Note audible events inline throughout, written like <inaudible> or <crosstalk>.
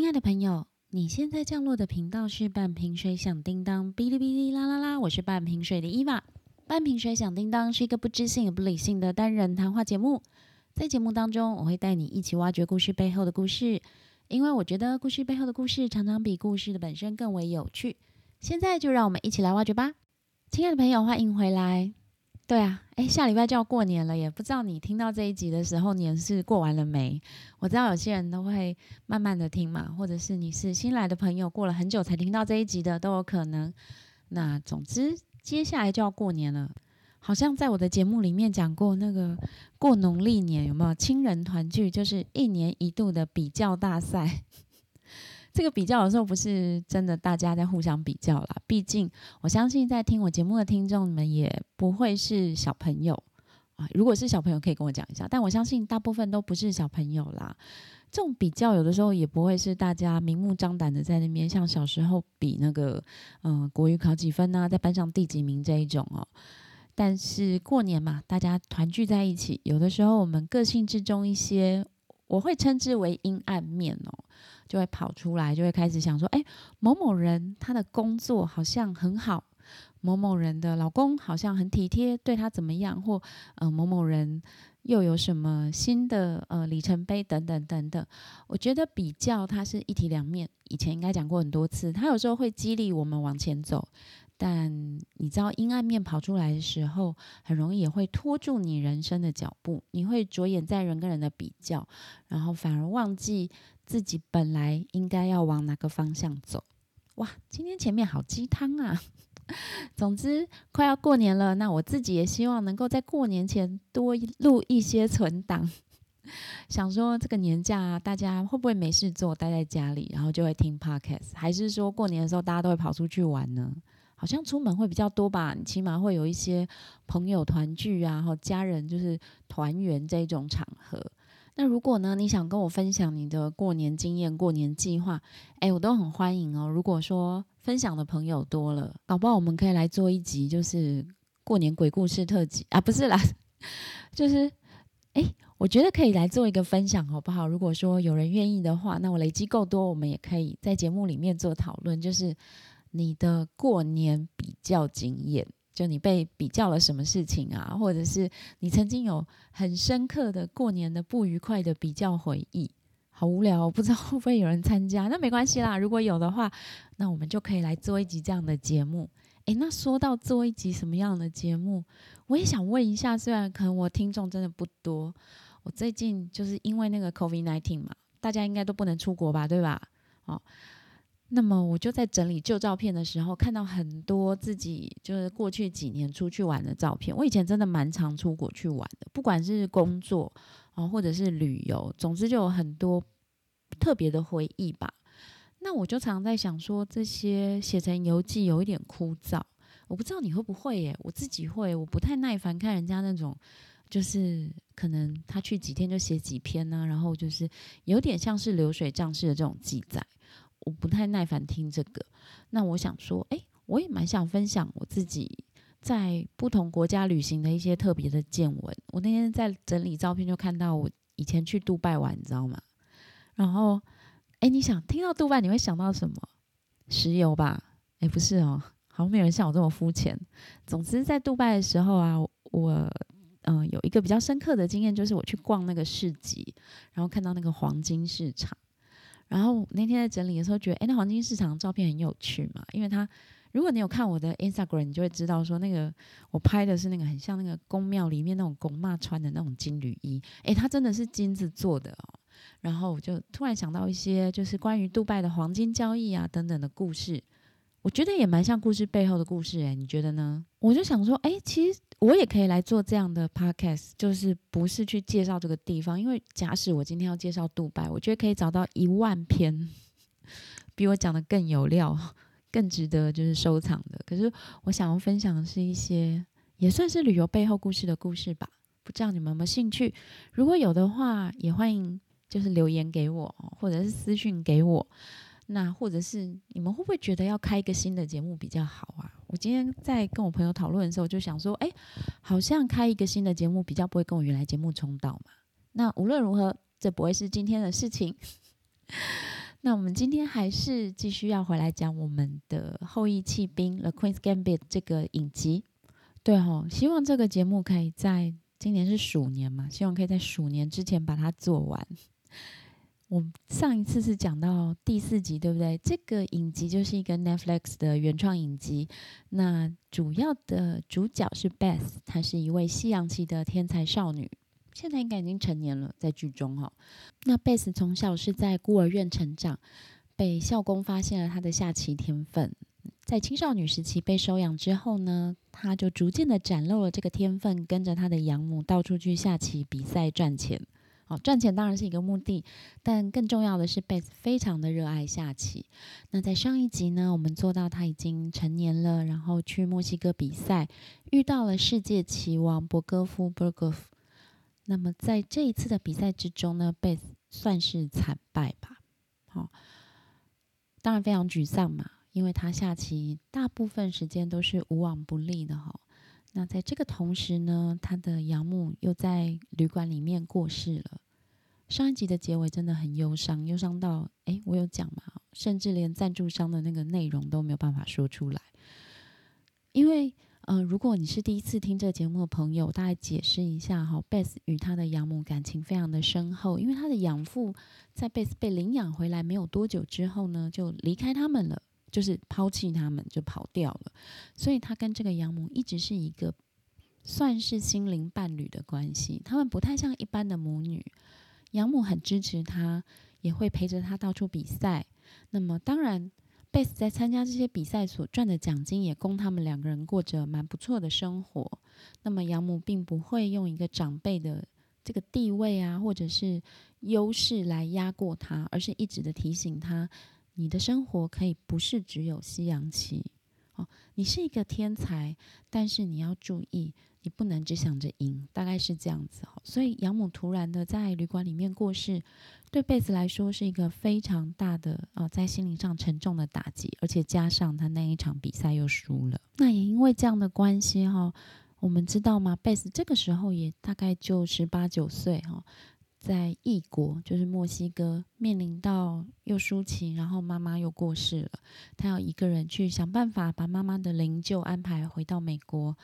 亲爱的朋友，你现在降落的频道是半瓶水响叮当，哔哩哔哩啦啦啦，我是半瓶水的伊娃。半瓶水响叮当是一个不知性也不理性的单人谈话节目，在节目当中，我会带你一起挖掘故事背后的故事，因为我觉得故事背后的故事常常比故事的本身更为有趣。现在就让我们一起来挖掘吧，亲爱的朋友，欢迎回来。对啊，诶，下礼拜就要过年了，也不知道你听到这一集的时候，年是过完了没？我知道有些人都会慢慢的听嘛，或者是你是新来的朋友，过了很久才听到这一集的都有可能。那总之，接下来就要过年了，好像在我的节目里面讲过，那个过农历年有没有亲人团聚，就是一年一度的比较大赛。这个比较有时候不是真的，大家在互相比较啦。毕竟我相信在听我节目的听众们也不会是小朋友啊。如果是小朋友，可以跟我讲一下。但我相信大部分都不是小朋友啦。这种比较有的时候也不会是大家明目张胆的在那边像小时候比那个嗯国语考几分啊，在班上第几名这一种哦。但是过年嘛，大家团聚在一起，有的时候我们个性之中一些，我会称之为阴暗面哦。就会跑出来，就会开始想说：哎，某某人他的工作好像很好，某某人的老公好像很体贴，对他怎么样？或呃，某某人又有什么新的呃里程碑等等等等。我觉得比较它是一体两面，以前应该讲过很多次，它有时候会激励我们往前走。但你知道阴暗面跑出来的时候，很容易也会拖住你人生的脚步。你会着眼在人跟人的比较，然后反而忘记自己本来应该要往哪个方向走。哇，今天前面好鸡汤啊！<laughs> 总之，快要过年了，那我自己也希望能够在过年前多录一些存档。<laughs> 想说这个年假，大家会不会没事做，待在家里，然后就会听 podcast？还是说过年的时候大家都会跑出去玩呢？好像出门会比较多吧，你起码会有一些朋友团聚啊，或家人就是团圆这种场合。那如果呢，你想跟我分享你的过年经验、过年计划，哎，我都很欢迎哦。如果说分享的朋友多了，搞不好我们可以来做一集，就是过年鬼故事特辑啊，不是啦，<laughs> 就是哎，我觉得可以来做一个分享，好不好？如果说有人愿意的话，那我累积够多，我们也可以在节目里面做讨论，就是。你的过年比较经验，就你被比较了什么事情啊？或者是你曾经有很深刻的过年的不愉快的比较回忆？好无聊，不知道 <laughs> 会不会有人参加？那没关系啦，如果有的话，那我们就可以来做一集这样的节目。诶，那说到做一集什么样的节目，我也想问一下，虽然可能我听众真的不多，我最近就是因为那个 COVID nineteen 嘛，大家应该都不能出国吧，对吧？哦。那么我就在整理旧照片的时候，看到很多自己就是过去几年出去玩的照片。我以前真的蛮常出国去玩的，不管是工作啊，或者是旅游，总之就有很多特别的回忆吧。那我就常在想说，这些写成游记有一点枯燥。我不知道你会不会耶？我自己会，我不太耐烦看人家那种，就是可能他去几天就写几篇呢，然后就是有点像是流水账式的这种记载。我不太耐烦听这个，那我想说，哎，我也蛮想分享我自己在不同国家旅行的一些特别的见闻。我那天在整理照片，就看到我以前去杜拜玩，你知道吗？然后，哎，你想听到杜拜，你会想到什么？石油吧？哎，不是哦，好像没有人像我这么肤浅。总之，在杜拜的时候啊，我嗯有一个比较深刻的经验，就是我去逛那个市集，然后看到那个黄金市场。然后那天在整理的时候，觉得哎，那黄金市场的照片很有趣嘛，因为它如果你有看我的 Instagram，你就会知道说那个我拍的是那个很像那个宫庙里面那种宫妈穿的那种金缕衣，哎，它真的是金子做的哦。然后我就突然想到一些就是关于杜拜的黄金交易啊等等的故事。我觉得也蛮像故事背后的故事诶，你觉得呢？我就想说，哎，其实我也可以来做这样的 podcast，就是不是去介绍这个地方，因为假使我今天要介绍杜拜，我觉得可以找到一万篇 <laughs> 比我讲的更有料、更值得就是收藏的。可是我想要分享的是一些也算是旅游背后故事的故事吧，不知道你们有没有兴趣？如果有的话，也欢迎就是留言给我，或者是私讯给我。那或者是你们会不会觉得要开一个新的节目比较好啊？我今天在跟我朋友讨论的时候，就想说，哎，好像开一个新的节目比较不会跟我原来节目冲到嘛。那无论如何，这不会是今天的事情。<laughs> 那我们今天还是继续要回来讲我们的《后羿弃兵》《The Queen's Gambit》这个影集。对哦，希望这个节目可以在今年是鼠年嘛，希望可以在鼠年之前把它做完。我上一次是讲到第四集，对不对？这个影集就是一个 Netflix 的原创影集。那主要的主角是 Beth，她是一位西洋棋的天才少女，现在应该已经成年了，在剧中哈。那 Beth 从小是在孤儿院成长，被校工发现了她的下棋天分。在青少年时期被收养之后呢，她就逐渐的展露了这个天分，跟着她的养母到处去下棋比赛赚钱。好，赚钱当然是一个目的，但更重要的是贝斯非常的热爱下棋。那在上一集呢，我们做到他已经成年了，然后去墨西哥比赛，遇到了世界棋王博戈夫 （Bergov）。那么在这一次的比赛之中呢，贝斯算是惨败吧。好，当然非常沮丧嘛，因为他下棋大部分时间都是无往不利的哈。那在这个同时呢，他的养母又在旅馆里面过世了。上一集的结尾真的很忧伤，忧伤到哎，我有讲嘛，甚至连赞助商的那个内容都没有办法说出来。因为呃，如果你是第一次听这个节目的朋友，大概解释一下哈，贝斯与他的养母感情非常的深厚，因为他的养父在贝斯被领养回来没有多久之后呢，就离开他们了。就是抛弃他们就跑掉了，所以他跟这个养母一直是一个算是心灵伴侣的关系。他们不太像一般的母女，养母很支持他，也会陪着他到处比赛。那么当然，贝斯在参加这些比赛所赚的奖金也供他们两个人过着蛮不错的生活。那么养母并不会用一个长辈的这个地位啊，或者是优势来压过他，而是一直的提醒他。你的生活可以不是只有西洋棋哦，你是一个天才，但是你要注意，你不能只想着赢，大概是这样子哦。所以养母突然的在旅馆里面过世，对贝斯来说是一个非常大的啊，在心灵上沉重的打击，而且加上他那一场比赛又输了，那也因为这样的关系哈，我们知道吗？贝斯这个时候也大概就十八九岁哈。在异国，就是墨西哥，面临到又输棋，然后妈妈又过世了，他要一个人去想办法把妈妈的灵柩安排回到美国。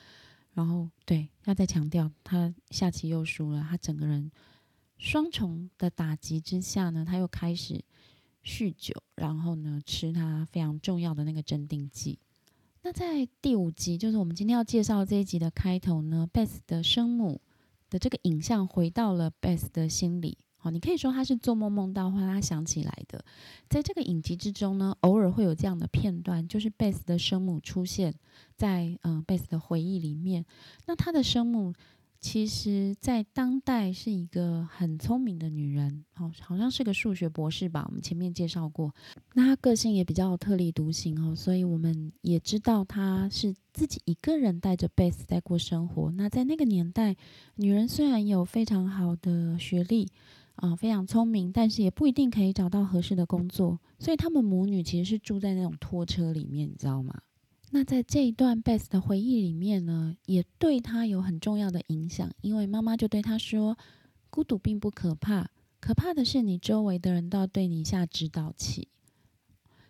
然后，对，要再强调，他下棋又输了，他整个人双重的打击之下呢，他又开始酗酒，然后呢，吃他非常重要的那个镇定剂。那在第五集，就是我们今天要介绍这一集的开头呢，Beth 的生母。的这个影像回到了贝斯的心里，好，你可以说他是做梦梦到，或他想起来的。在这个影集之中呢，偶尔会有这样的片段，就是贝斯的生母出现在嗯贝斯的回忆里面。那他的生母。其实，在当代是一个很聪明的女人，好，好像是个数学博士吧。我们前面介绍过，那她个性也比较特立独行哦，所以我们也知道她是自己一个人带着贝斯在过生活。那在那个年代，女人虽然有非常好的学历，啊，非常聪明，但是也不一定可以找到合适的工作，所以她们母女其实是住在那种拖车里面，你知道吗？那在这一段 Beth 的回忆里面呢，也对他有很重要的影响，因为妈妈就对他说：“孤独并不可怕，可怕的是你周围的人都要对你下指导棋。”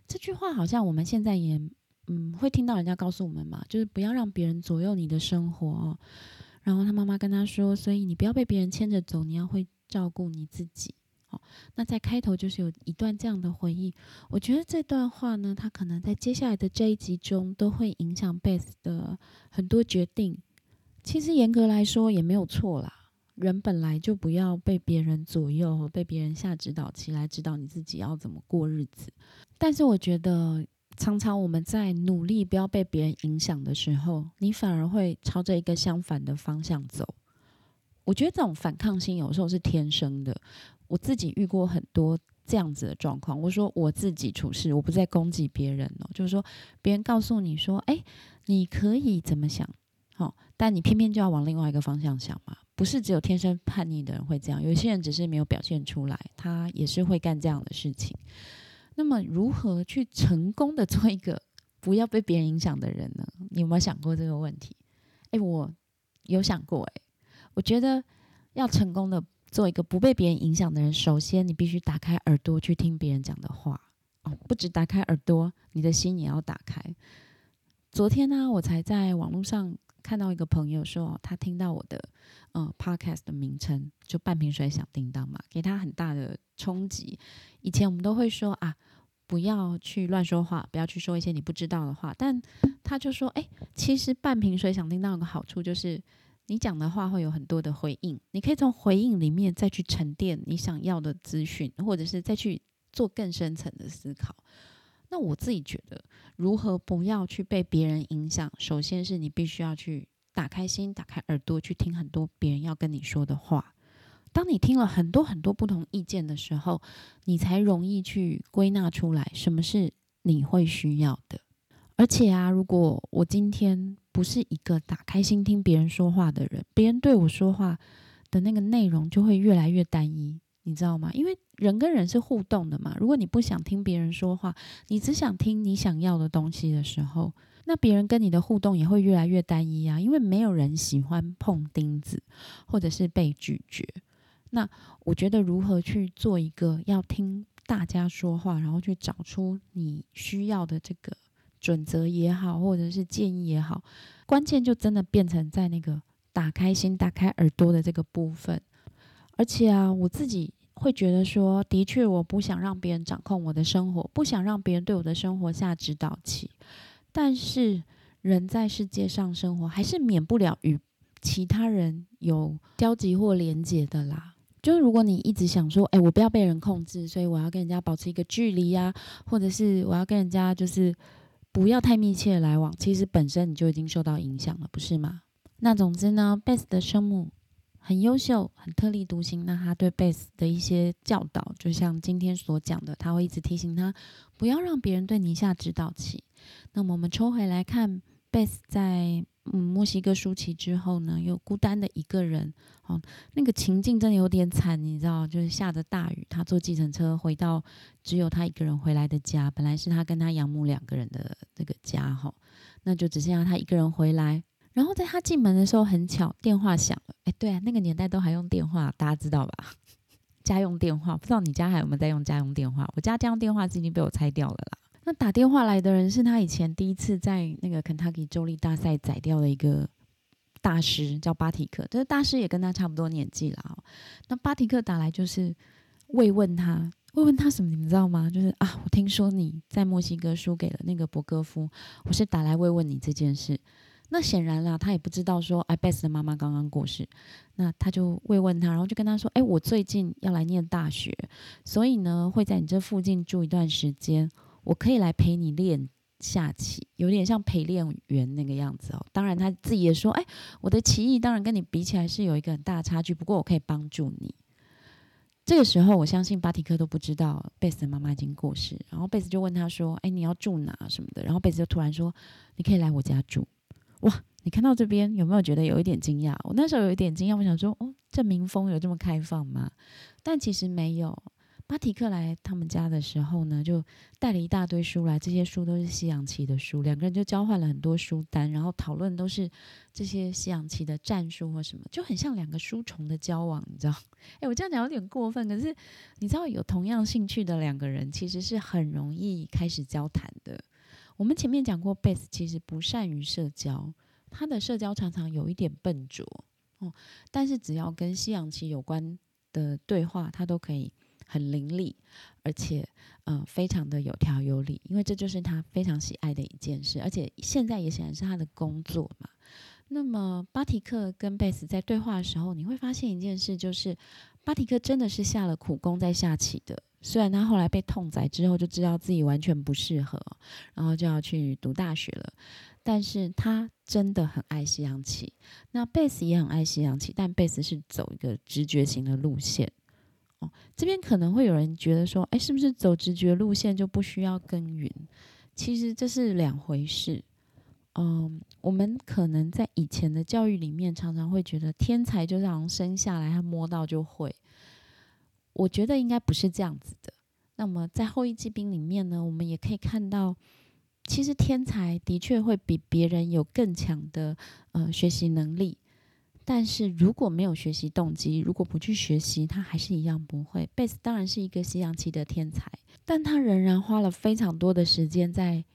这句话好像我们现在也嗯会听到人家告诉我们嘛，就是不要让别人左右你的生活哦。然后他妈妈跟他说：“所以你不要被别人牵着走，你要会照顾你自己。”好，那在开头就是有一段这样的回忆。我觉得这段话呢，它可能在接下来的这一集中都会影响 Beth 的很多决定。其实严格来说也没有错啦，人本来就不要被别人左右和，被别人下指导棋来指导你自己要怎么过日子。但是我觉得，常常我们在努力不要被别人影响的时候，你反而会朝着一个相反的方向走。我觉得这种反抗心有时候是天生的。我自己遇过很多这样子的状况。我说我自己处事，我不在攻击别人哦，就是说别人告诉你说，哎，你可以怎么想，好，但你偏偏就要往另外一个方向想嘛。不是只有天生叛逆的人会这样，有些人只是没有表现出来，他也是会干这样的事情。那么如何去成功的做一个不要被别人影响的人呢？你有没有想过这个问题？哎，我有想过，哎，我觉得要成功的。做一个不被别人影响的人，首先你必须打开耳朵去听别人讲的话哦，不止打开耳朵，你的心也要打开。昨天呢，我才在网络上看到一个朋友说，他听到我的呃 podcast 的名称就半瓶水响叮当嘛，给他很大的冲击。以前我们都会说啊，不要去乱说话，不要去说一些你不知道的话，但他就说，哎，其实半瓶水响叮当有个好处就是。你讲的话会有很多的回应，你可以从回应里面再去沉淀你想要的资讯，或者是再去做更深层的思考。那我自己觉得，如何不要去被别人影响？首先是你必须要去打开心、打开耳朵，去听很多别人要跟你说的话。当你听了很多很多不同意见的时候，你才容易去归纳出来什么是你会需要的。而且啊，如果我今天不是一个打开心听别人说话的人，别人对我说话的那个内容就会越来越单一，你知道吗？因为人跟人是互动的嘛。如果你不想听别人说话，你只想听你想要的东西的时候，那别人跟你的互动也会越来越单一啊。因为没有人喜欢碰钉子，或者是被拒绝。那我觉得如何去做一个要听大家说话，然后去找出你需要的这个。准则也好，或者是建议也好，关键就真的变成在那个打开心、打开耳朵的这个部分。而且啊，我自己会觉得说，的确，我不想让别人掌控我的生活，不想让别人对我的生活下指导棋。但是，人在世界上生活，还是免不了与其他人有交集或连结的啦。就是如果你一直想说，哎，我不要被人控制，所以我要跟人家保持一个距离呀，或者是我要跟人家就是。不要太密切的来往，其实本身你就已经受到影响了，不是吗？那总之呢，贝斯的生母很优秀，很特立独行。那他对贝斯的一些教导，就像今天所讲的，他会一直提醒他，不要让别人对你下指导棋。那么我们抽回来看，贝斯在。嗯，墨西哥舒淇之后呢，又孤单的一个人，哦，那个情境真的有点惨，你知道，就是下着大雨，他坐计程车回到只有他一个人回来的家，本来是他跟他养母两个人的这个家，哈，那就只剩下他一个人回来。然后在他进门的时候，很巧，电话响了。哎，对啊，那个年代都还用电话，大家知道吧？<laughs> 家用电话，不知道你家还有没有在用家用电话？我家家用电话已经被我拆掉了啦。那打电话来的人是他以前第一次在那个肯塔基州立大赛宰掉的一个大师，叫巴提克。这个大师也跟他差不多年纪了。那巴提克打来就是慰问他，慰问他什么？你们知道吗？就是啊，我听说你在墨西哥输给了那个博戈夫，我是打来慰问你这件事。那显然啦，他也不知道说艾贝斯的妈妈刚刚过世，那他就慰问他，然后就跟他说：“哎，我最近要来念大学，所以呢会在你这附近住一段时间。”我可以来陪你练下棋，有点像陪练员那个样子哦。当然他自己也说，哎，我的棋艺当然跟你比起来是有一个很大的差距，不过我可以帮助你。这个时候，我相信巴提克都不知道贝斯的妈妈已经过世，然后贝斯就问他说：“哎，你要住哪什么的？”然后贝斯就突然说：“你可以来我家住。”哇，你看到这边有没有觉得有一点惊讶？我那时候有一点惊讶，我想说：“哦，这民风有这么开放吗？”但其实没有。巴提克来他们家的时候呢，就带了一大堆书来，这些书都是西洋棋的书，两个人就交换了很多书单，然后讨论都是这些西洋棋的战术或什么，就很像两个书虫的交往，你知道？<laughs> 哎，我这样讲有点过分，可是你知道，有同样兴趣的两个人其实是很容易开始交谈的。我们前面讲过，贝斯其实不善于社交，他的社交常常有一点笨拙哦，但是只要跟西洋棋有关的对话，他都可以。很伶俐，而且嗯，非常的有条有理，因为这就是他非常喜爱的一件事，而且现在也显然是他的工作嘛。那么巴提克跟贝斯在对话的时候，你会发现一件事，就是巴提克真的是下了苦功在下棋的。虽然他后来被痛宰之后，就知道自己完全不适合，然后就要去读大学了，但是他真的很爱西洋棋。那贝斯也很爱西洋棋，但贝斯是走一个直觉型的路线。哦，这边可能会有人觉得说，哎，是不是走直觉路线就不需要耕耘？其实这是两回事。嗯，我们可能在以前的教育里面，常常会觉得天才就是好像生下来他摸到就会。我觉得应该不是这样子的。那么在后羿骑兵里面呢，我们也可以看到，其实天才的确会比别人有更强的呃学习能力。但是如果没有学习动机，如果不去学习，他还是一样不会。贝斯当然是一个西洋棋的天才，但他仍然花了非常多的时间在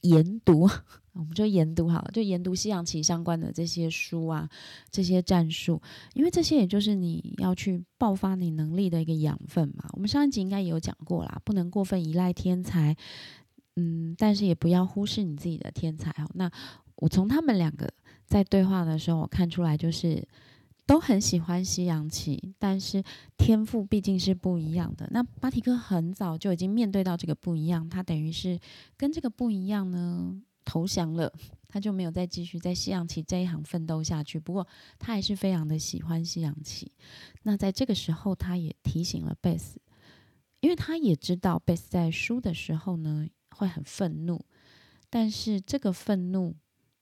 研读。<laughs> 我们就研读好了，就研读西洋棋相关的这些书啊，这些战术，因为这些也就是你要去爆发你能力的一个养分嘛。我们上一集应该也有讲过啦，不能过分依赖天才，嗯，但是也不要忽视你自己的天才哦。那我从他们两个在对话的时候，我看出来就是都很喜欢西洋棋，但是天赋毕竟是不一样的。那巴提克很早就已经面对到这个不一样，他等于是跟这个不一样呢。投降了，他就没有再继续在西洋棋这一行奋斗下去。不过他还是非常的喜欢西洋棋。那在这个时候，他也提醒了贝斯，因为他也知道贝斯在输的时候呢会很愤怒，但是这个愤怒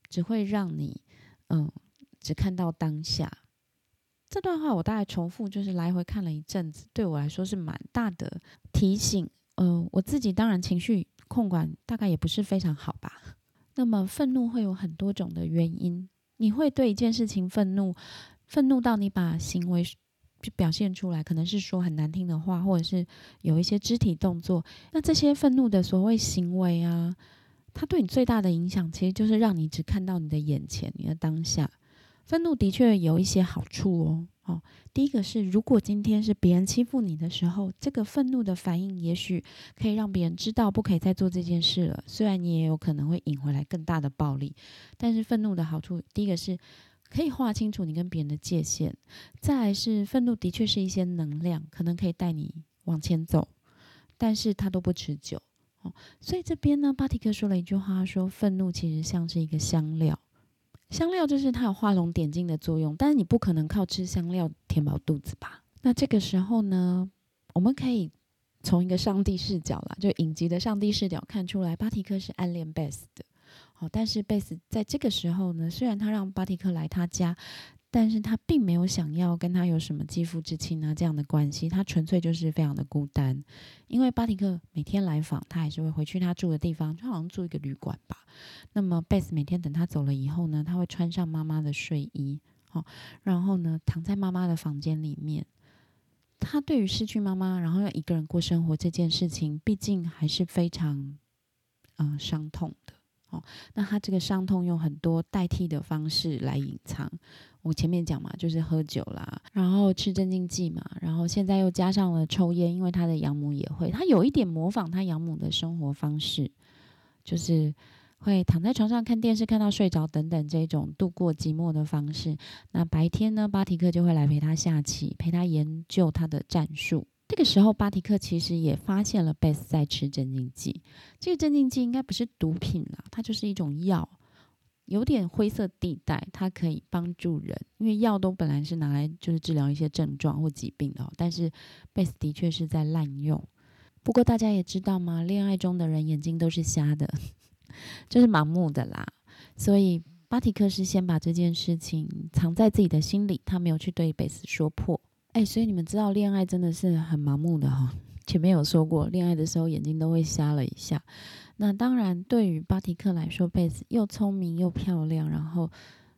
只会让你嗯只看到当下。这段话我大概重复就是来回看了一阵子，对我来说是蛮大的提醒。嗯，我自己当然情绪控管大概也不是非常好吧。那么愤怒会有很多种的原因，你会对一件事情愤怒，愤怒到你把行为就表现出来，可能是说很难听的话，或者是有一些肢体动作。那这些愤怒的所谓行为啊，它对你最大的影响，其实就是让你只看到你的眼前，你的当下。愤怒的确有一些好处哦。哦，第一个是，如果今天是别人欺负你的时候，这个愤怒的反应，也许可以让别人知道不可以再做这件事了。虽然你也有可能会引回来更大的暴力，但是愤怒的好处，第一个是可以划清楚你跟别人的界限；再来是愤怒的确是一些能量，可能可以带你往前走，但是它都不持久。所以这边呢，巴提克说了一句话，说愤怒其实像是一个香料。香料就是它有画龙点睛的作用，但是你不可能靠吃香料填饱肚子吧？那这个时候呢，我们可以从一个上帝视角啦，就影集的上帝视角看出来，巴提克是暗恋贝斯的。好，但是贝斯在这个时候呢，虽然他让巴提克来他家。但是他并没有想要跟他有什么肌肤之亲啊这样的关系，他纯粹就是非常的孤单。因为巴迪克每天来访，他还是会回去他住的地方，就好像住一个旅馆吧。那么贝斯每天等他走了以后呢，他会穿上妈妈的睡衣，好，然后呢躺在妈妈的房间里面。他对于失去妈妈，然后要一个人过生活这件事情，毕竟还是非常嗯伤痛的。哦，那他这个伤痛用很多代替的方式来隐藏。我前面讲嘛，就是喝酒啦，然后吃镇静剂嘛，然后现在又加上了抽烟，因为他的养母也会，他有一点模仿他养母的生活方式，就是会躺在床上看电视，看到睡着等等这种度过寂寞的方式。那白天呢，巴提克就会来陪他下棋，陪他研究他的战术。这个时候，巴提克其实也发现了贝斯在吃镇静剂，这个镇静剂应该不是毒品啦，它就是一种药。有点灰色地带，它可以帮助人，因为药都本来是拿来就是治疗一些症状或疾病的，但是贝斯的确是在滥用。不过大家也知道吗？恋爱中的人眼睛都是瞎的，<laughs> 就是盲目的啦。所以巴提克是先把这件事情藏在自己的心里，他没有去对贝斯说破。哎，所以你们知道恋爱真的是很盲目的哈。前面有说过，恋爱的时候眼睛都会瞎了一下。那当然，对于巴提克来说，贝斯又聪明又漂亮，然后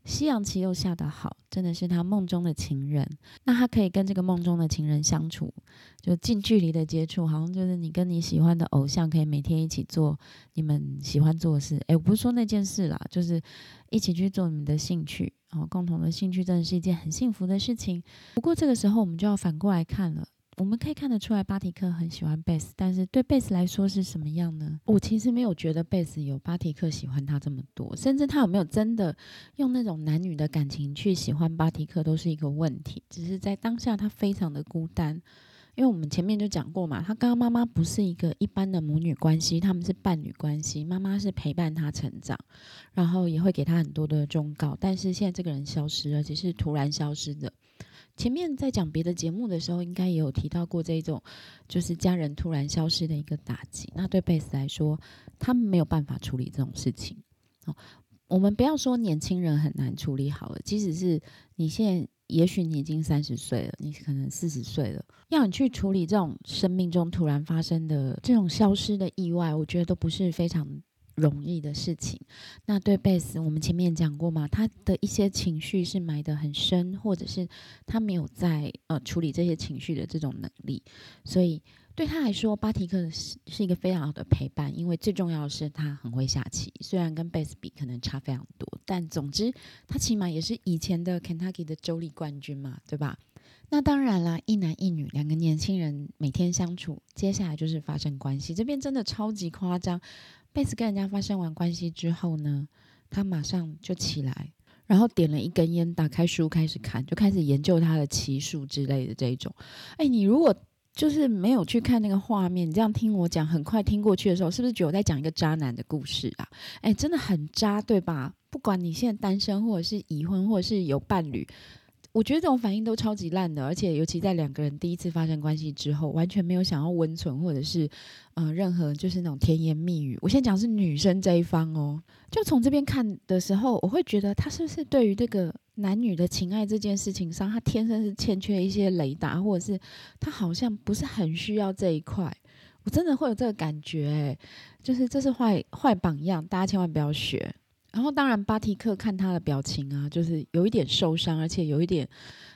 西洋棋又下得好，真的是他梦中的情人。那他可以跟这个梦中的情人相处，就近距离的接触，好像就是你跟你喜欢的偶像，可以每天一起做你们喜欢做的事。诶，我不是说那件事啦，就是一起去做你们的兴趣，然后共同的兴趣，真的是一件很幸福的事情。不过这个时候，我们就要反过来看了。我们可以看得出来，巴提克很喜欢贝斯，但是对贝斯来说是什么样呢？我其实没有觉得贝斯有巴提克喜欢他这么多，甚至他有没有真的用那种男女的感情去喜欢巴提克，都是一个问题。只是在当下，他非常的孤单，因为我们前面就讲过嘛，他跟他妈妈不是一个一般的母女关系，他们是伴侣关系，妈妈是陪伴他成长，然后也会给他很多的忠告。但是现在这个人消失了，只是突然消失的。前面在讲别的节目的时候，应该也有提到过这种，就是家人突然消失的一个打击。那对贝斯来说，他们没有办法处理这种事情。哦，我们不要说年轻人很难处理好了，即使是你现在，也许你已经三十岁了，你可能四十岁了，要你去处理这种生命中突然发生的这种消失的意外，我觉得都不是非常容易的事情。那对贝斯，我们前面讲过嘛，他的一些情绪是埋得很深，或者是他没有在呃处理这些情绪的这种能力，所以对他来说，巴提克是是一个非常好的陪伴。因为最重要的是他很会下棋，虽然跟贝斯比可能差非常多，但总之他起码也是以前的 Kentucky 的州立冠军嘛，对吧？那当然啦，一男一女两个年轻人每天相处，接下来就是发生关系。这边真的超级夸张。贝斯跟人家发生完关系之后呢，他马上就起来，然后点了一根烟，打开书开始看，就开始研究他的棋术之类的这一种。哎，你如果就是没有去看那个画面，你这样听我讲，很快听过去的时候，是不是觉得我在讲一个渣男的故事啊？哎，真的很渣，对吧？不管你现在单身，或者是已婚，或者是有伴侣。我觉得这种反应都超级烂的，而且尤其在两个人第一次发生关系之后，完全没有想要温存或者是呃任何就是那种甜言蜜语。我先讲是女生这一方哦，就从这边看的时候，我会觉得他是不是对于这个男女的情爱这件事情上，他天生是欠缺一些雷达，或者是他好像不是很需要这一块。我真的会有这个感觉，诶，就是这是坏坏榜样，大家千万不要学。然后，当然，巴提克看他的表情啊，就是有一点受伤，而且有一点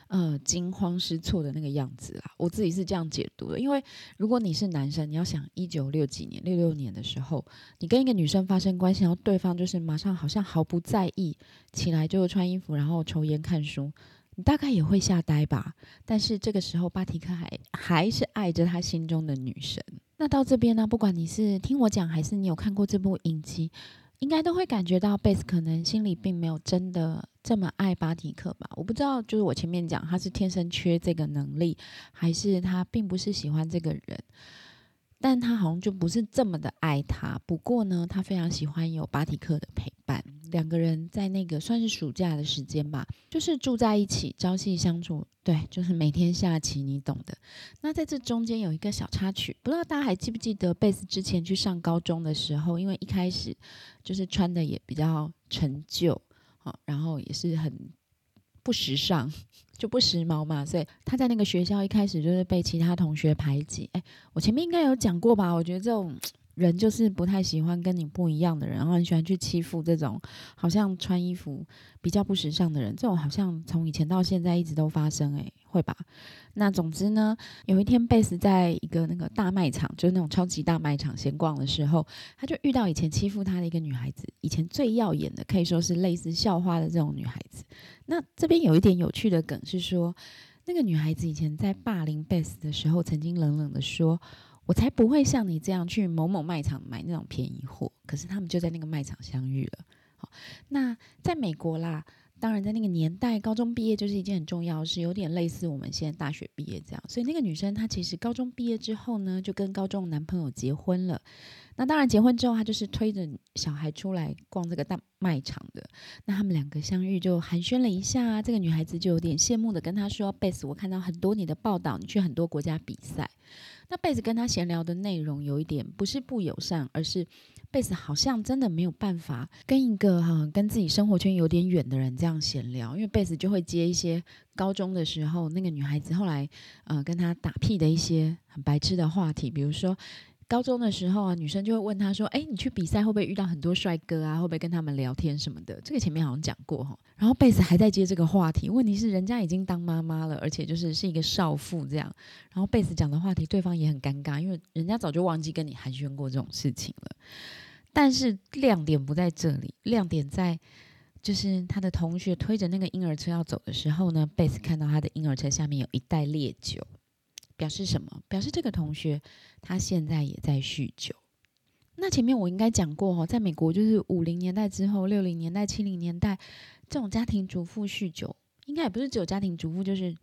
呃惊慌失措的那个样子啦。我自己是这样解读的，因为如果你是男生，你要想一九六几年、六六年的时候，你跟一个女生发生关系，然后对方就是马上好像毫不在意，起来就穿衣服，然后抽烟看书，你大概也会吓呆吧。但是这个时候，巴提克还还是爱着他心中的女神。那到这边呢，不管你是听我讲，还是你有看过这部影集。应该都会感觉到贝斯可能心里并没有真的这么爱巴迪克吧？我不知道，就是我前面讲他是天生缺这个能力，还是他并不是喜欢这个人。但他好像就不是这么的爱他。不过呢，他非常喜欢有巴提克的陪伴。两个人在那个算是暑假的时间吧，就是住在一起，朝夕相处。对，就是每天下棋，你懂的。那在这中间有一个小插曲，不知道大家还记不记得贝斯之前去上高中的时候，因为一开始就是穿的也比较陈旧，好，然后也是很不时尚。<laughs> 就不时髦嘛，所以他在那个学校一开始就是被其他同学排挤。哎，我前面应该有讲过吧？我觉得这种人就是不太喜欢跟你不一样的人，然后很喜欢去欺负这种好像穿衣服比较不时尚的人。这种好像从以前到现在一直都发生，哎，会吧？那总之呢，有一天贝斯在一个那个大卖场，就是那种超级大卖场闲逛的时候，他就遇到以前欺负他的一个女孩子，以前最耀眼的，可以说是类似校花的这种女孩子。那这边有一点有趣的梗是说，那个女孩子以前在霸凌贝斯的时候，曾经冷冷的说：“我才不会像你这样去某某卖场买那种便宜货。”可是他们就在那个卖场相遇了。好，那在美国啦。当然，在那个年代，高中毕业就是一件很重要的事，有点类似我们现在大学毕业这样。所以那个女生她其实高中毕业之后呢，就跟高中男朋友结婚了。那当然，结婚之后她就是推着小孩出来逛这个大卖场的。那他们两个相遇就寒暄了一下，这个女孩子就有点羡慕的跟他说：“贝斯，我看到很多你的报道，你去很多国家比赛。”那贝斯跟他闲聊的内容有一点不是不友善，而是。贝斯好像真的没有办法跟一个哈跟自己生活圈有点远的人这样闲聊，因为贝斯就会接一些高中的时候那个女孩子后来呃跟他打屁的一些很白痴的话题，比如说。高中的时候啊，女生就会问他说：“哎，你去比赛会不会遇到很多帅哥啊？会不会跟他们聊天什么的？”这个前面好像讲过哈。然后贝斯还在接这个话题，问题是人家已经当妈妈了，而且就是是一个少妇这样。然后贝斯讲的话题，对方也很尴尬，因为人家早就忘记跟你寒暄过这种事情了。但是亮点不在这里，亮点在就是他的同学推着那个婴儿车要走的时候呢，贝斯看到他的婴儿车下面有一袋烈酒。表示什么？表示这个同学他现在也在酗酒。那前面我应该讲过哦，在美国就是五零年代之后，六零年代、七零年代，这种家庭主妇酗酒，应该也不是只有家庭主妇，就是。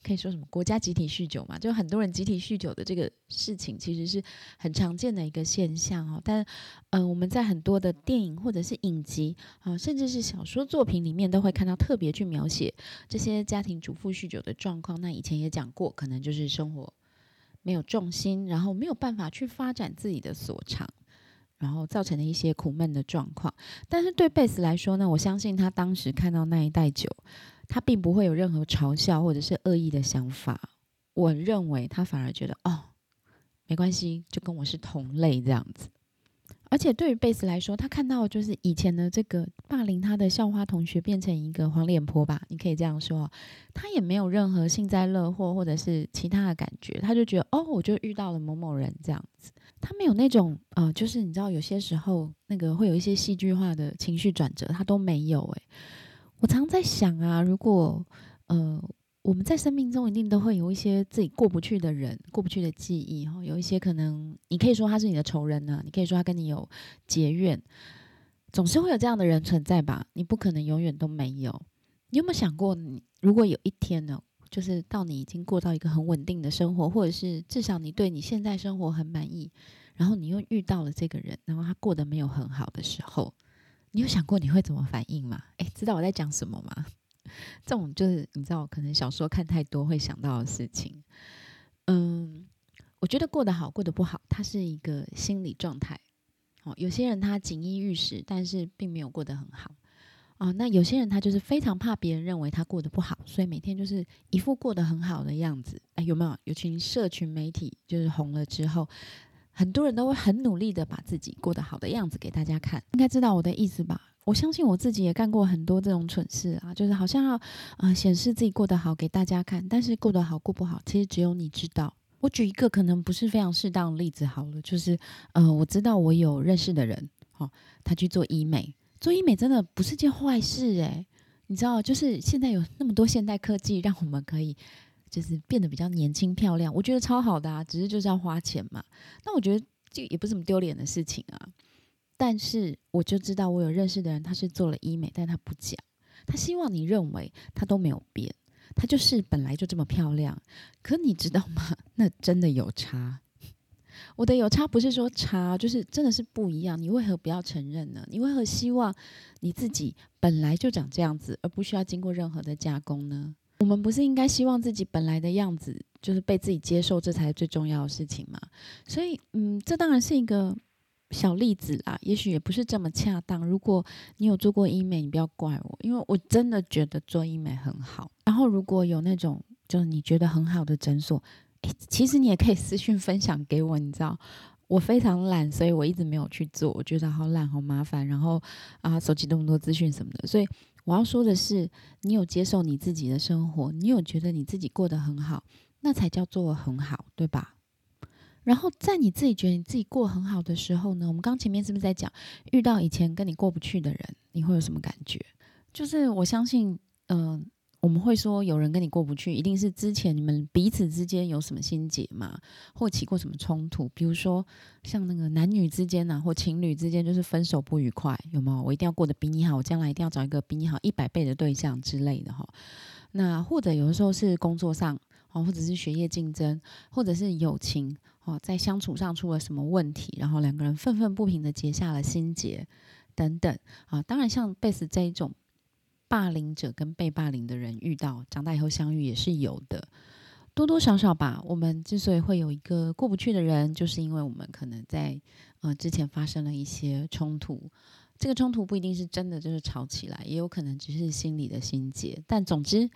可以说什么国家集体酗酒嘛？就很多人集体酗酒的这个事情，其实是很常见的一个现象哦。但嗯，我们在很多的电影或者是影集啊，甚至是小说作品里面，都会看到特别去描写这些家庭主妇酗酒的状况。那以前也讲过，可能就是生活没有重心，然后没有办法去发展自己的所长，然后造成的一些苦闷的状况。但是对贝斯来说呢，我相信他当时看到那一袋酒。他并不会有任何嘲笑或者是恶意的想法，我认为他反而觉得哦，没关系，就跟我是同类这样子。而且对于贝斯来说，他看到就是以前的这个霸凌他的校花同学变成一个黄脸婆吧，你可以这样说。他也没有任何幸灾乐祸或者是其他的感觉，他就觉得哦，我就遇到了某某人这样子。他没有那种呃，就是你知道有些时候那个会有一些戏剧化的情绪转折，他都没有。诶，我常在想啊，如果呃。我们在生命中一定都会有一些自己过不去的人、过不去的记忆哈，有一些可能你可以说他是你的仇人呢，你可以说他跟你有结怨，总是会有这样的人存在吧？你不可能永远都没有。你有没有想过，你如果有一天呢，就是到你已经过到一个很稳定的生活，或者是至少你对你现在生活很满意，然后你又遇到了这个人，然后他过得没有很好的时候，你有想过你会怎么反应吗？诶，知道我在讲什么吗？<laughs> 这种就是你知道，可能小说看太多会想到的事情。嗯，我觉得过得好，过得不好，它是一个心理状态。哦，有些人他锦衣玉食，但是并没有过得很好。啊，那有些人他就是非常怕别人认为他过得不好，所以每天就是一副过得很好的样子。哎，有没有？有群社群媒体就是红了之后，很多人都会很努力的把自己过得好的样子给大家看。应该知道我的意思吧？我相信我自己也干过很多这种蠢事啊，就是好像要啊显示自己过得好给大家看，但是过得好过不好，其实只有你知道。我举一个可能不是非常适当的例子好了，就是呃我知道我有认识的人，哦，他去做医美，做医美真的不是件坏事诶。你知道，就是现在有那么多现代科技，让我们可以就是变得比较年轻漂亮，我觉得超好的啊，只是就是要花钱嘛。那我觉得这也不是什么丢脸的事情啊。但是我就知道，我有认识的人，他是做了医美，但他不讲，他希望你认为他都没有变，他就是本来就这么漂亮。可你知道吗？<laughs> 那真的有差。我的有差不是说差，就是真的是不一样。你为何不要承认呢？你为何希望你自己本来就长这样子，而不需要经过任何的加工呢？我们不是应该希望自己本来的样子就是被自己接受，这才是最重要的事情吗？所以，嗯，这当然是一个。小例子啦，也许也不是这么恰当。如果你有做过医美，你不要怪我，因为我真的觉得做医美很好。然后如果有那种就是你觉得很好的诊所，诶，其实你也可以私讯分享给我。你知道我非常懒，所以我一直没有去做，我觉得好懒好麻烦。然后啊，收集那么多资讯什么的，所以我要说的是，你有接受你自己的生活，你有觉得你自己过得很好，那才叫做很好，对吧？然后在你自己觉得你自己过很好的时候呢，我们刚前面是不是在讲遇到以前跟你过不去的人，你会有什么感觉？就是我相信，嗯，我们会说有人跟你过不去，一定是之前你们彼此之间有什么心结嘛，或起过什么冲突，比如说像那个男女之间呐，或情侣之间就是分手不愉快，有没有？我一定要过得比你好，我将来一定要找一个比你好一百倍的对象之类的哈。那或者有的时候是工作上哦，或者是学业竞争，或者是友情。哦，在相处上出了什么问题，然后两个人愤愤不平的结下了心结，等等啊。当然，像贝斯这一种霸凌者跟被霸凌的人遇到，长大以后相遇也是有的，多多少少吧。我们之所以会有一个过不去的人，就是因为我们可能在呃之前发生了一些冲突，这个冲突不一定是真的就是吵起来，也有可能只是心里的心结。但总之，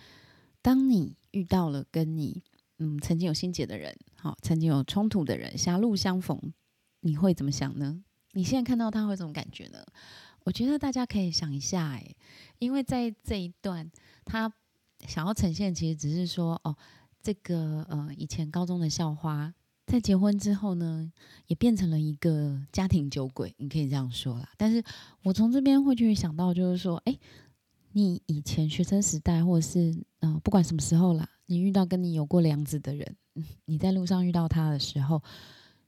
当你遇到了跟你嗯，曾经有心结的人，好，曾经有冲突的人，狭路相逢，你会怎么想呢？你现在看到他会怎么感觉呢？我觉得大家可以想一下，哎，因为在这一段，他想要呈现，其实只是说，哦，这个呃，以前高中的校花，在结婚之后呢，也变成了一个家庭酒鬼，你可以这样说啦。但是我从这边会去想到，就是说，哎，你以前学生时代，或者是呃，不管什么时候啦。你遇到跟你有过梁子的人，你在路上遇到他的时候，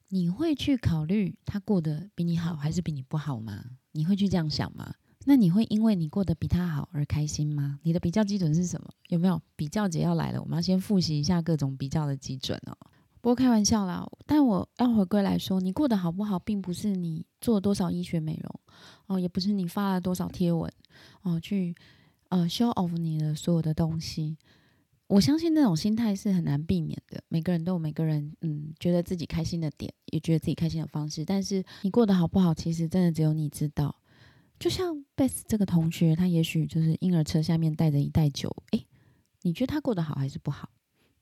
你会去考虑他过得比你好还是比你不好吗？你会去这样想吗？那你会因为你过得比他好而开心吗？你的比较基准是什么？有没有比较节要来了？我们要先复习一下各种比较的基准哦。不过开玩笑啦，但我要回归来说，你过得好不好，并不是你做了多少医学美容哦，也不是你发了多少贴文哦，去呃 show off 你的所有的东西。我相信那种心态是很难避免的。每个人都有每个人嗯觉得自己开心的点，也觉得自己开心的方式。但是你过得好不好，其实真的只有你知道。就像贝斯这个同学，他也许就是婴儿车下面带着一袋酒，诶，你觉得他过得好还是不好？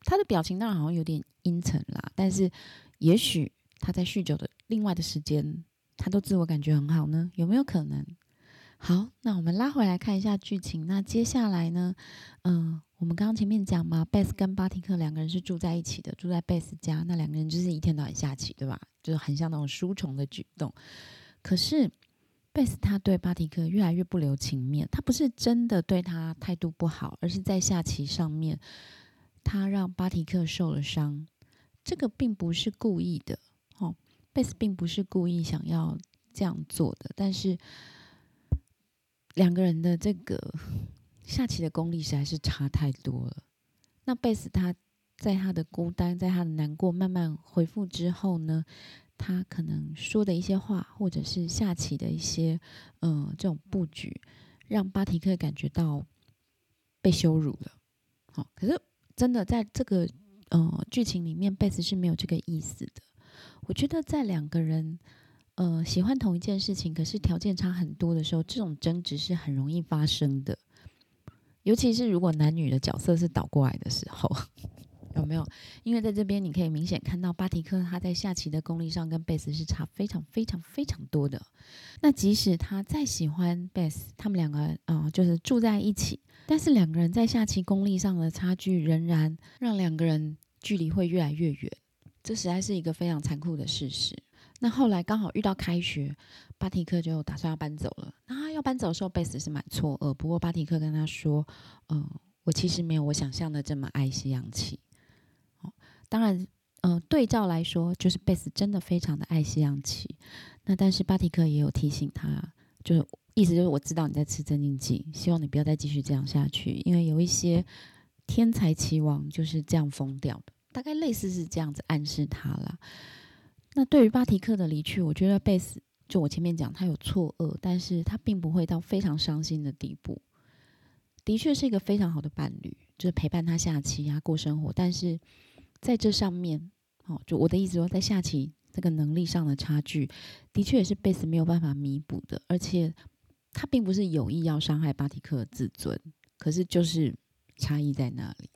他的表情当然好像有点阴沉啦，但是也许他在酗酒的另外的时间，他都自我感觉很好呢？有没有可能？好，那我们拉回来看一下剧情。那接下来呢？嗯，我们刚刚前面讲嘛，贝斯跟巴提克两个人是住在一起的，住在贝斯家。那两个人就是一天到晚下棋，对吧？就是很像那种书虫的举动。可是贝斯他对巴提克越来越不留情面，他不是真的对他态度不好，而是在下棋上面，他让巴提克受了伤。这个并不是故意的，哦，贝斯并不是故意想要这样做的，但是。两个人的这个下棋的功力实在是差太多了。那贝斯他在他的孤单，在他的难过慢慢恢复之后呢，他可能说的一些话，或者是下棋的一些嗯这种布局，让巴提克感觉到被羞辱了。好，可是真的在这个呃剧情里面，贝斯是没有这个意思的。我觉得在两个人。呃，喜欢同一件事情，可是条件差很多的时候，这种争执是很容易发生的。尤其是如果男女的角色是倒过来的时候，<laughs> 有没有？因为在这边你可以明显看到，巴提克他在下棋的功力上跟贝斯是差非常非常非常多的。那即使他再喜欢贝斯，他们两个啊就是住在一起，但是两个人在下棋功力上的差距仍然让两个人距离会越来越远。这实在是一个非常残酷的事实。那后来刚好遇到开学，巴提克就打算要搬走了。那他要搬走的时候，贝斯是蛮错愕。不过巴提克跟他说：“嗯，我其实没有我想象的这么爱吸氧气。”哦，当然，嗯，对照来说，就是贝斯真的非常的爱吸氧气。那但是巴提克也有提醒他，就是意思就是我知道你在吃镇静剂，希望你不要再继续这样下去，因为有一些天才棋王就是这样疯掉的。大概类似是这样子暗示他了。那对于巴提克的离去，我觉得贝斯就我前面讲，他有错愕，但是他并不会到非常伤心的地步。的确是一个非常好的伴侣，就是陪伴他下棋啊，过生活。但是在这上面，哦，就我的意思说，在下棋这个能力上的差距，的确也是贝斯没有办法弥补的。而且他并不是有意要伤害巴提克的自尊，可是就是差异在那里。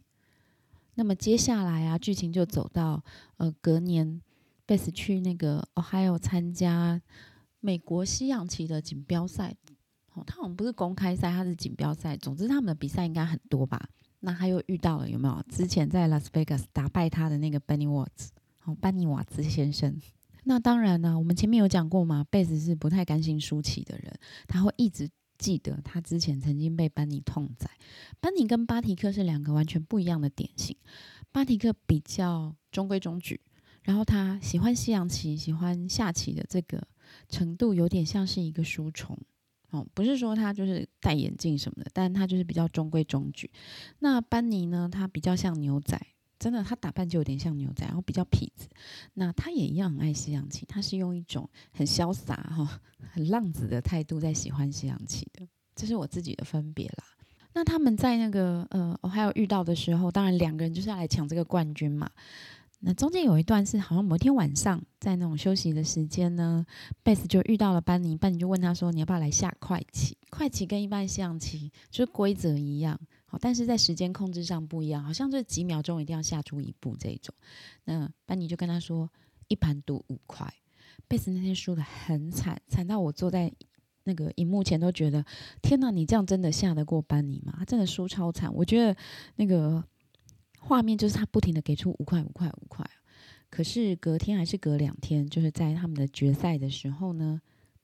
那么接下来啊，剧情就走到呃隔年。贝斯去那个 Ohio 参加美国西洋棋的锦标赛，哦，他好像不是公开赛，他是锦标赛。总之，他们的比赛应该很多吧？那他又遇到了有没有？之前在 Las Vegas 打败他的那个 Benny Watts，哦，班尼瓦兹先生。那当然呢，我们前面有讲过嘛，贝斯是不太甘心输棋的人，他会一直记得他之前曾经被班尼痛宰。班尼跟巴提克是两个完全不一样的典型，巴提克比较中规中矩。然后他喜欢西洋棋，喜欢下棋的这个程度有点像是一个书虫哦，不是说他就是戴眼镜什么的，但他就是比较中规中矩。那班尼呢，他比较像牛仔，真的他打扮就有点像牛仔，然后比较痞子。那他也一样很爱西洋棋，他是用一种很潇洒哈、很浪子的态度在喜欢西洋棋的，这是我自己的分别啦。那他们在那个呃，我还有遇到的时候，当然两个人就是要来抢这个冠军嘛。那中间有一段是好像某天晚上，在那种休息的时间呢，贝斯就遇到了班尼，班尼就问他说：“你要不要来下快棋？快棋跟一般象棋就是规则一样，好，但是在时间控制上不一样，好像就几秒钟一定要下出一步这种。”那班尼就跟他说：“一盘赌五块。”贝斯那天输的很惨，惨到我坐在那个荧幕前都觉得：“天哪，你这样真的下得过班尼吗？”他真的输超惨，我觉得那个。画面就是他不停的给出五块五块五块，可是隔天还是隔两天，就是在他们的决赛的时候呢，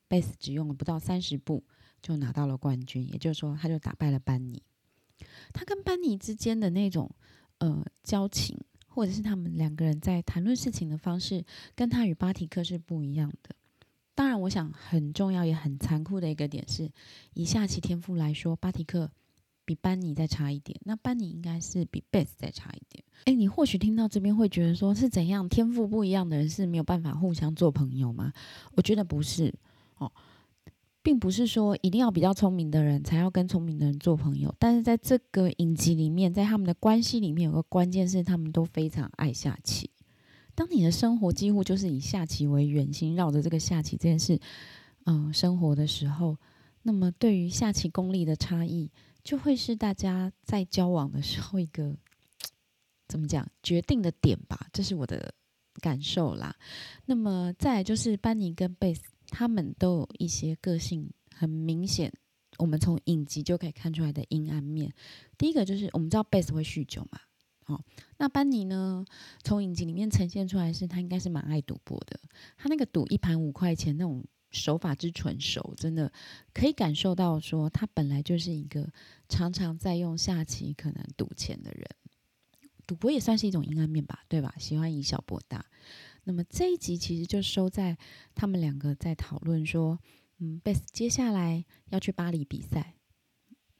贝斯只用了不到三十步就拿到了冠军，也就是说他就打败了班尼。他跟班尼之间的那种呃交情，或者是他们两个人在谈论事情的方式，跟他与巴提克是不一样的。当然，我想很重要也很残酷的一个点是，以下棋天赋来说，巴提克。比班尼再差一点，那班尼应该是比贝斯再差一点。哎，你或许听到这边会觉得说是怎样天赋不一样的人是没有办法互相做朋友吗？我觉得不是哦，并不是说一定要比较聪明的人才要跟聪明的人做朋友。但是在这个影集里面，在他们的关系里面有个关键是他们都非常爱下棋。当你的生活几乎就是以下棋为圆心，绕着这个下棋这件事，嗯，生活的时候，那么对于下棋功力的差异。就会是大家在交往的时候一个怎么讲决定的点吧，这是我的感受啦。那么再就是班尼跟贝斯他们都有一些个性很明显，我们从影集就可以看出来的阴暗面。第一个就是我们知道贝斯会酗酒嘛，哦，那班尼呢，从影集里面呈现出来是他应该是蛮爱赌博的，他那个赌一盘五块钱那种手法之纯熟，真的可以感受到说他本来就是一个常常在用下棋可能赌钱的人。赌博也算是一种阴暗面吧，对吧？喜欢以小博大。那么这一集其实就收在他们两个在讨论说，嗯，贝斯接下来要去巴黎比赛，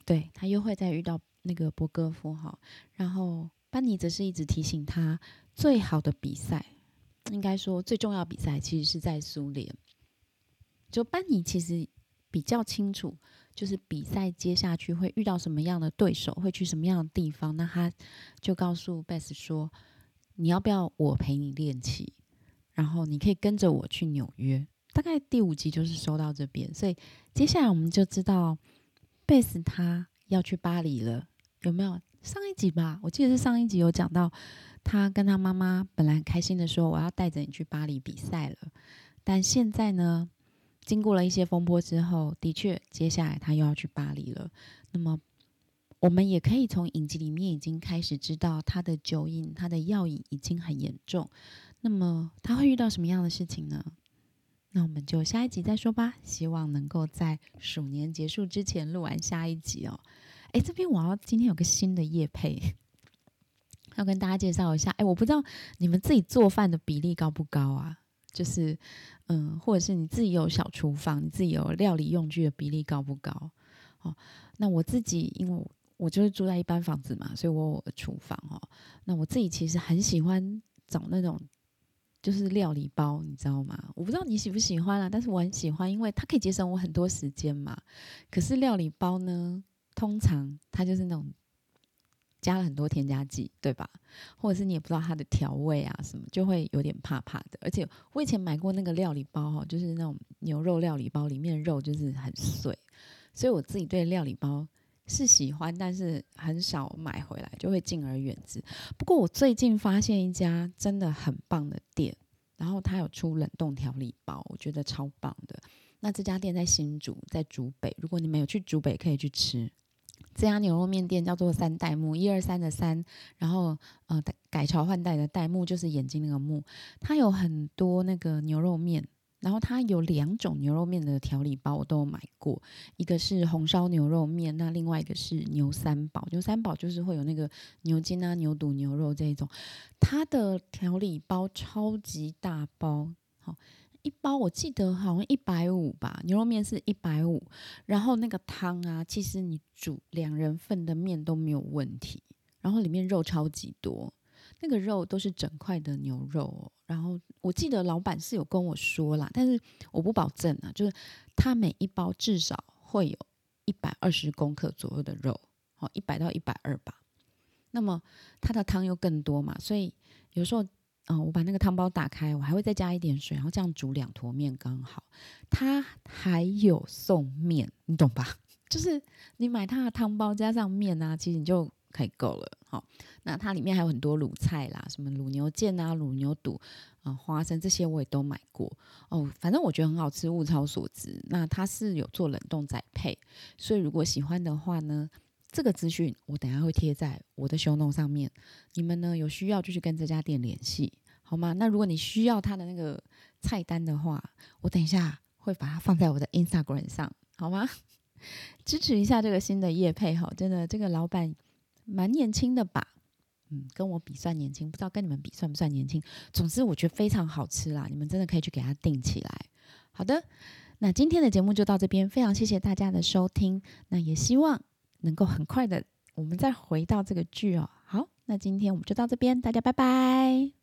对他又会再遇到那个博戈夫哈。然后班尼则是一直提醒他，最好的比赛，应该说最重要比赛，其实是在苏联。就班尼其实比较清楚。就是比赛接下去会遇到什么样的对手，会去什么样的地方，那他就告诉贝斯说：“你要不要我陪你练棋？然后你可以跟着我去纽约。”大概第五集就是收到这边，所以接下来我们就知道贝斯他要去巴黎了，有没有？上一集吧，我记得是上一集有讲到，他跟他妈妈本来开心的说：“我要带着你去巴黎比赛了。”但现在呢？经过了一些风波之后，的确，接下来他又要去巴黎了。那么，我们也可以从影集里面已经开始知道他的酒瘾、他的药瘾已经很严重。那么，他会遇到什么样的事情呢？那我们就下一集再说吧。希望能够在鼠年结束之前录完下一集哦。哎，这边我要今天有个新的夜配，要跟大家介绍一下。哎，我不知道你们自己做饭的比例高不高啊？就是，嗯，或者是你自己有小厨房，你自己有料理用具的比例高不高？哦，那我自己，因为我就是住在一般房子嘛，所以我有厨房哦。那我自己其实很喜欢找那种就是料理包，你知道吗？我不知道你喜不喜欢啊，但是我很喜欢，因为它可以节省我很多时间嘛。可是料理包呢，通常它就是那种。加了很多添加剂，对吧？或者是你也不知道它的调味啊什么，就会有点怕怕的。而且我以前买过那个料理包哈，就是那种牛肉料理包，里面肉就是很碎，所以我自己对料理包是喜欢，但是很少买回来，就会敬而远之。不过我最近发现一家真的很棒的店，然后它有出冷冻调理包，我觉得超棒的。那这家店在新竹，在竹北，如果你没有去竹北，可以去吃。这家牛肉面店叫做三代目，一二三的三，然后呃改朝换代的代目就是眼睛那个目。它有很多那个牛肉面，然后它有两种牛肉面的调理包，我都有买过。一个是红烧牛肉面，那另外一个是牛三宝。牛三宝就是会有那个牛筋啊、牛肚、牛肉这一种。它的调理包超级大包，好。一包我记得好像一百五吧，牛肉面是一百五，然后那个汤啊，其实你煮两人份的面都没有问题，然后里面肉超级多，那个肉都是整块的牛肉，然后我记得老板是有跟我说啦，但是我不保证啊，就是他每一包至少会有一百二十公克左右的肉，好一百到一百二吧，那么它的汤又更多嘛，所以有时候。嗯，我把那个汤包打开，我还会再加一点水，然后这样煮两坨面刚好。它还有送面，你懂吧？<laughs> 就是你买它的汤包加上面啊，其实你就可以够了。好，那它里面还有很多卤菜啦，什么卤牛腱啊、卤牛肚啊、花生这些我也都买过哦。反正我觉得很好吃，物超所值。那它是有做冷冻仔配，所以如果喜欢的话呢，这个资讯我等下会贴在我的修弄上面。你们呢有需要就去跟这家店联系。好吗？那如果你需要他的那个菜单的话，我等一下会把它放在我的 Instagram 上，好吗？<laughs> 支持一下这个新的业配哈，真的，这个老板蛮年轻的吧？嗯，跟我比算年轻，不知道跟你们比算不算年轻。总之，我觉得非常好吃啦，你们真的可以去给他订起来。好的，那今天的节目就到这边，非常谢谢大家的收听。那也希望能够很快的，我们再回到这个剧哦。好，那今天我们就到这边，大家拜拜。